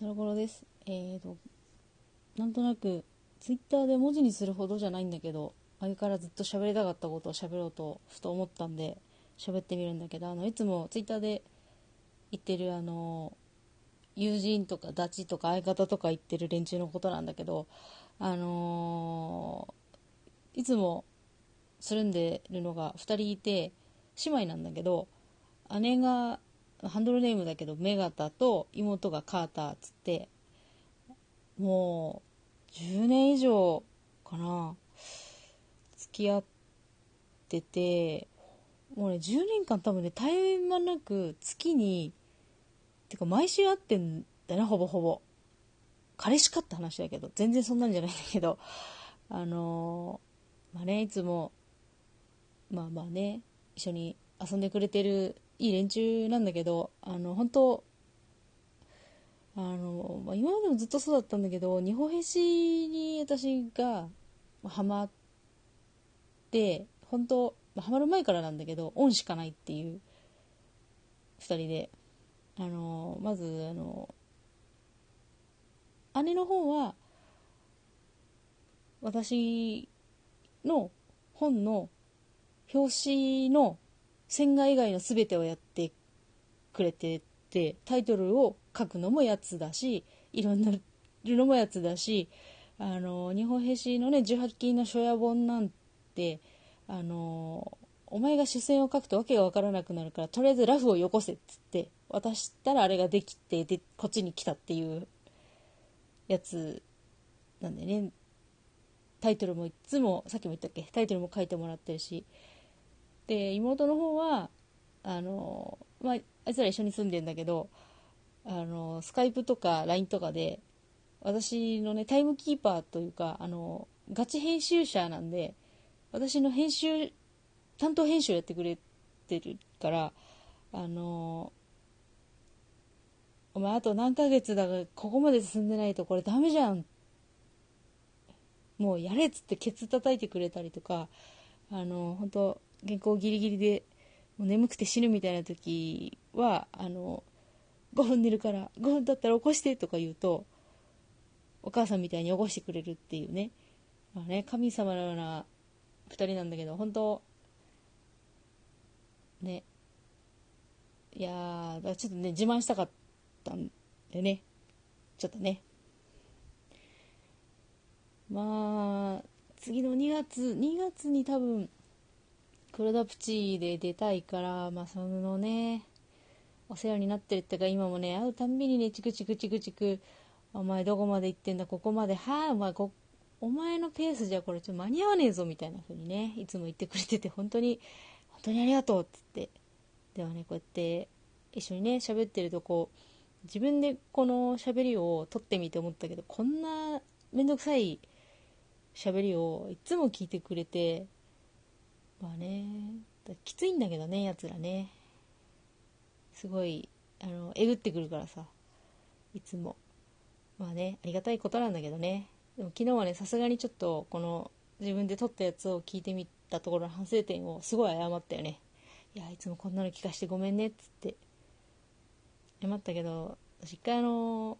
タラコロです。えーと、なんとなく、ツイッターで文字にするほどじゃないんだけど、前からずっと喋りたかったことを喋ろうと、ふと思ったんで、喋ってみるんだけど、あの、いつもツイッターで言ってる、あの、友人とかダチとか相方とか言ってる連中のことなんだけど、あのーいつもつるんでるのが2人いて、姉妹なんだけど、姉が、ハンドルネームだけど、メガタと妹がカーターっつって、もう、10年以上かな、付き合ってて、もうね、10年間多分ね、絶え間なく月に、てか毎週会ってんだな、ほぼほぼ。彼氏かって話だけど、全然そんなんじゃないんだけど、あのーまあね、いつも、まあまあね、一緒に遊んでくれてるいい連中なんだけど、あの、本当あの、まあ、今までもずっとそうだったんだけど、日本へしに私がハマって、本当まあハマる前からなんだけど、恩しかないっていう二人で、あの、まず、あの、姉の方は、私の本の表紙の線画以外の全てをやってくれててタイトルを書くのもやつだし色になのもやつだしあの日本兵士のね18禁の書屋本なんてあのお前が視線を書くとわけが分からなくなるからとりあえずラフをよこせっつって渡したらあれができてでこっちに来たっていうやつなんでね。タイトルもいつもさっきも言ったっけ？タイトルも書いてもらってるしで妹の方はあの、まあ、あいつら一緒に住んでんだけどあのスカイプとか LINE とかで私のねタイムキーパーというかあのガチ編集者なんで私の編集担当編集をやってくれてるからあのお前あと何ヶ月だがここまで進んでないとこれダメじゃん。もうやれっつってケツ叩いてくれたりとかあの本当原稿ギリギリでもう眠くて死ぬみたいな時はあの5分寝るから5分経ったら起こしてとか言うとお母さんみたいに起こしてくれるっていうね,、まあ、ね神様のような2人なんだけど本当ねいやーだちょっとね自慢したかったんでね。ちょっとね。まあ次の2月2月に多分黒田プチで出たいからまあそのねお世話になってるってか今もね会うたんびにねチクチクチクチクお前どこまで行ってんだここまではあお前こお前のペースじゃこれちょっと間に合わねえぞみたいな風にねいつも言ってくれてて本当に本当にありがとうっつって。ではねこうやって一緒にね喋ってるとこう自分でこの喋りを撮ってみて思ったけどこんなめんどくさい喋りをいつも聞いてくれてまあねきついんだけどねやつらね。すごいあのえぐってくるからさいつも。まあねありがたいことなんだけどね。でも昨日はねさすがにちょっとこの自分で撮ったやつを聞いてみたところの反省点をすごい謝ったよね。いやいつもこんなの聞かしてごめんねっつって。謝ったけど私一回あの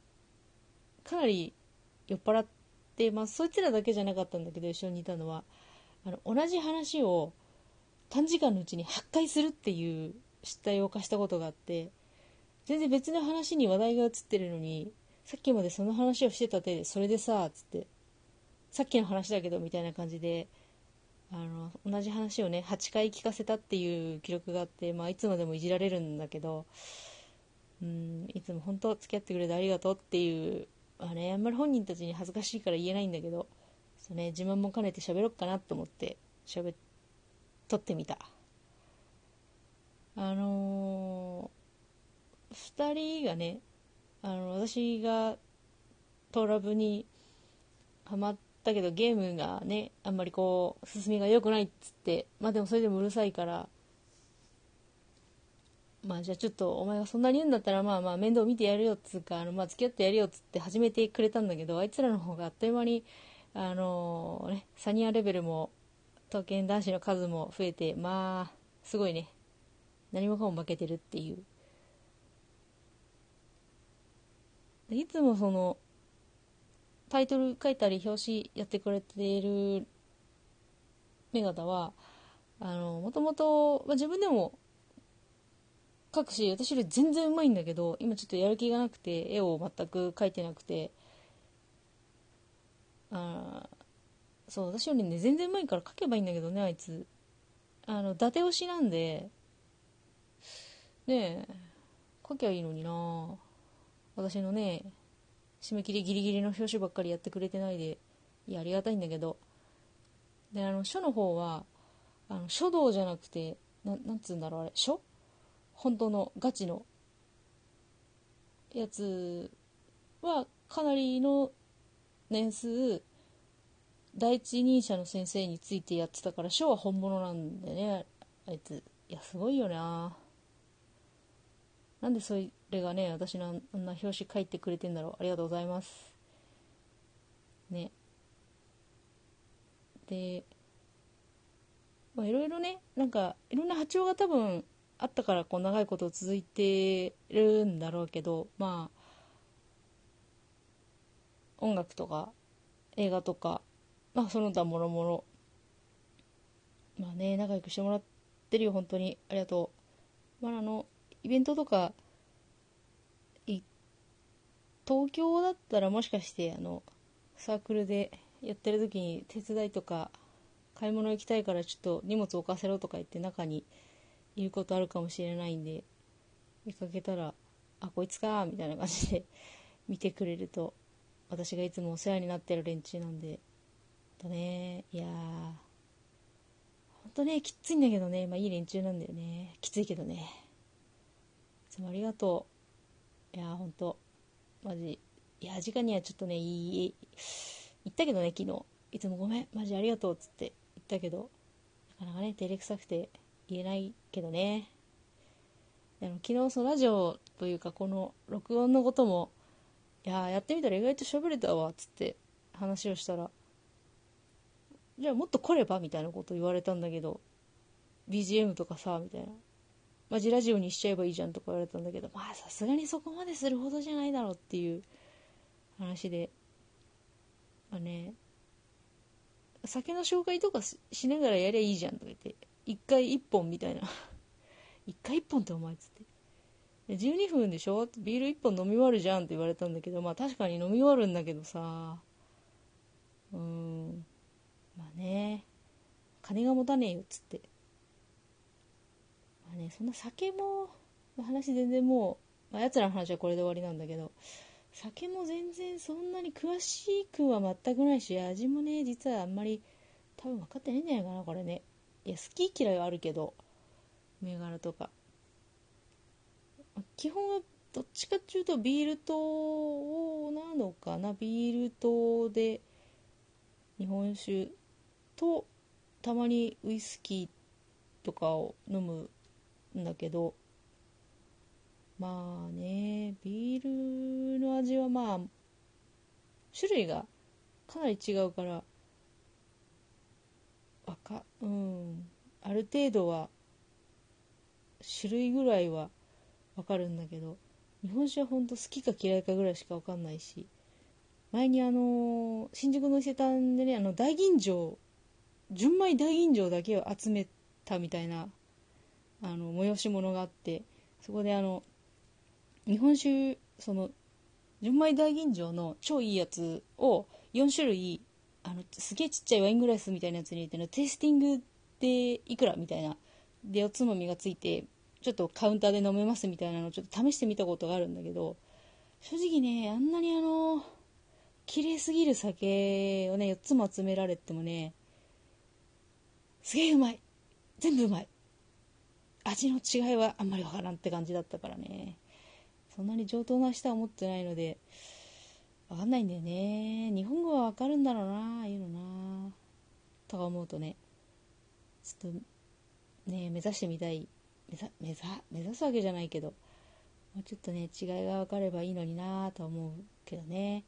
かなり酔っ払ってまあそいつらだけじゃなかったんだけど一緒にいたのは。あの同じ話を短時間のうちに8回するっていう失態を犯したことがあって全然別の話に話題が移ってるのにさっきまでその話をしてた手でそれでさっつってさっきの話だけどみたいな感じであの同じ話をね8回聞かせたっていう記録があって、まあ、いつまでもいじられるんだけどうんいつも本当付き合ってくれてありがとうっていう、まあね、あんまり本人たちに恥ずかしいから言えないんだけどそう、ね、自慢も兼ねて喋ろっかなと思って喋って撮ってみた。あのー、2人がねあの私がトラブにハマったけどゲームがねあんまりこう進みが良くないっつってまあでもそれでもうるさいからまあじゃあちょっとお前がそんなに言うんだったらまあまあ面倒見てやるよっつうかあのまあ付き合ってやるよっつって始めてくれたんだけどあいつらの方があっという間にあのー、ねサニアレベルも刀剣男子の数も増えてまあすごいね。何もかも負けてるっていう。いつもそのタイトル書いたり表紙やってくれている目方はあのもともと、ま、自分でも書くし私より全然うまいんだけど今ちょっとやる気がなくて絵を全く描いてなくてあそう私よりね全然うまいから描けばいいんだけどねあいつ。あの伊達推しなんで。ねえ書きゃいいのにな。私のね締め切りギリギリの表紙ばっかりやってくれてないでいやありがたいんだけど。であの書の方はあの書道じゃなくてななんつうんだろうあれ書？本当のガチのやつはかなりの年数第一人者の先生についてやってたから書は本物なんでね。あいついやすごいよな。なんでそれがね私のあんな表紙書いてくれてんだろう。ありがとうございます。ね。でまあいろいろねなんかいろんな波長が多分あったからこう長いこと続いてるんだろうけどまあ音楽とか映画とかまあその他もろもろ。まあね仲良くしてもらってるよ本当に。ありがとう。まああのイベントとか東京だったらもしかしてあのサークルでやってる時に手伝いとか買い物行きたいからちょっと荷物置かせろとか言って中にいることあるかもしれないんで見かけたらあこいつかみたいな感じで見てくれると私がいつもお世話になってる連中なんでとね。いやー。ほんとねきついんだけどね。まあいい連中なんだよね。きついけどね。いつもありがとう。いやほんとマジ。いや時間にはちょっとねいい言ったけどね昨日。いつもごめん。マジありがとうっつって。言ったけど。なかなかね照れくさくて言えないけどね。あの昨日そのラジオというかこの録音のこともいややってみたら意外と喋れたわっつって話をしたらじゃあもっと来れば？みたいなこと言われたんだけど BGM とかさみたいなマジラジオにしちゃえばいいじゃんとか言われたんだけどまあさすがにそこまでするほどじゃないだろうっていう話でまあね酒の紹介とかしながらやりゃいいじゃんとか言って1回1本みたいな。1回1本ってお前っつって12分でしょビール1本飲み終わるじゃんって言われたんだけどまあ確かに飲み終わるんだけどさうん。金が持たねえよっつって。まあねそんな酒も話全然もう、まあ、やつらの話はこれで終わりなんだけど酒も全然そんなに詳しくは全くないし味もね実はあんまり多分分かってないんじゃないかなこれね。いや好き嫌いはあるけど銘柄とか。基本はどっちかっていうとビール糖なのかな。ビール糖で日本酒とたまにウイスキーとかを飲むんだけどまあねビールの味はまあ種類がかなり違うからわかうんある程度は種類ぐらいはわかるんだけど日本酒はほんと好きか嫌いかぐらいしかわかんないし前にあの新宿の伊勢丹でねあの大吟醸純米大吟醸だけを集めたみたいなあの催し物があってそこであの日本酒その純米大吟醸の超いいやつを4種類あのすげえちっちゃいワイングラスみたいなやつに入れてのテイスティングでいくらみたいなでおつまみがついてちょっとカウンターで飲めますみたいなのをちょっと試してみたことがあるんだけど正直ねあんなにあの綺麗すぎる酒をね4つも集められてもねすげえうまい。全部うまい。味の違いはあんまりわからんって感じだったからね。そんなに上等な舌は持ってないのでわかんないんだよね。日本語はわかるんだろうなああいうのな。とか思うとねちょっとね目指してみたい。目指目指目指すわけじゃないけどもうちょっとね違いが分かればいいのになあと思うけどね。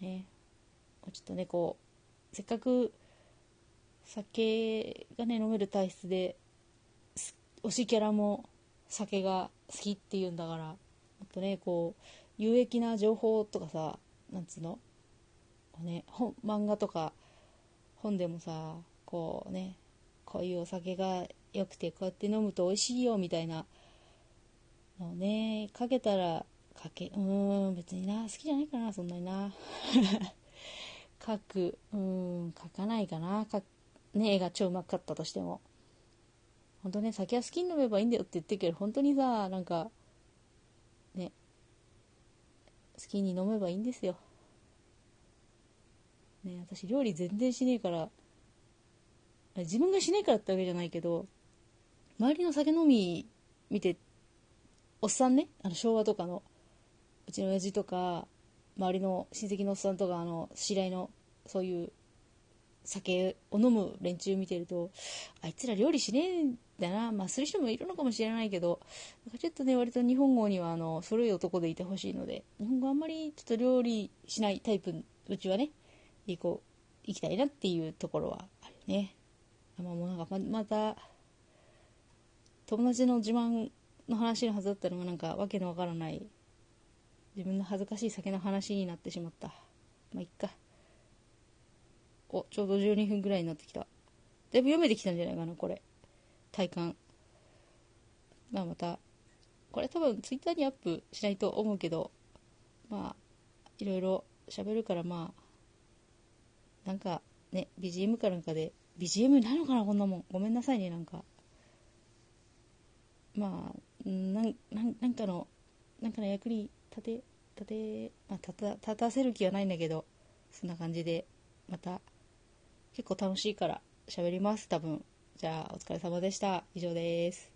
ね。もうちょっとねこうせっかく酒がね飲める体質で推しキャラも酒が好きっていうんだからもっとねこう有益な情報とかさなんつうの？ね本漫画とか本でもさこうねこういうお酒が良くてこうやって飲むと美味しいよみたいなのねかけたらかけうーん別にな好きじゃないかなそんなにな。書くうーん書かないかなね絵が超うまかったとしても。本当ね酒は好きに飲めばいいんだよって言ってるけど本当にさなんかね好きに飲めばいいんですよ。ね私料理全然しねえから自分がしねえからってわけじゃないけど周りの酒飲み見ておっさんねあの昭和とかのうちの親父とか周りの親戚のおっさんとかあの知り合いのそういう酒を飲む連中見てるとあいつら料理しねえんだな。まあする人もいるのかもしれないけどちょっとね割と日本語にはあの古い男でいてほしいので日本語あんまりちょっと料理しないタイプうちはね行こう行きたいなっていうところはあるね。まあもうなんかままた友達の自慢の話のはずだったのがなんかわけのわからない自分の恥ずかしい酒の話になってしまった。まあいっか。おちょうど12分ぐらいになってきた。だいぶ読めてきたんじゃないかなこれ。体感。まあまたこれ多分ツイッターにアップしないと思うけどまあいろいろ喋るからまあなんかね BGM かなんかで BGM なのかなこんなもん。ごめんなさいねなんか。まあなんなんなんかのなんかの役に立て立て、まあ、立た立たせる気はないんだけどそんな感じでまた結構楽しいから喋ります多分。じゃあお疲れ様でした。以上です。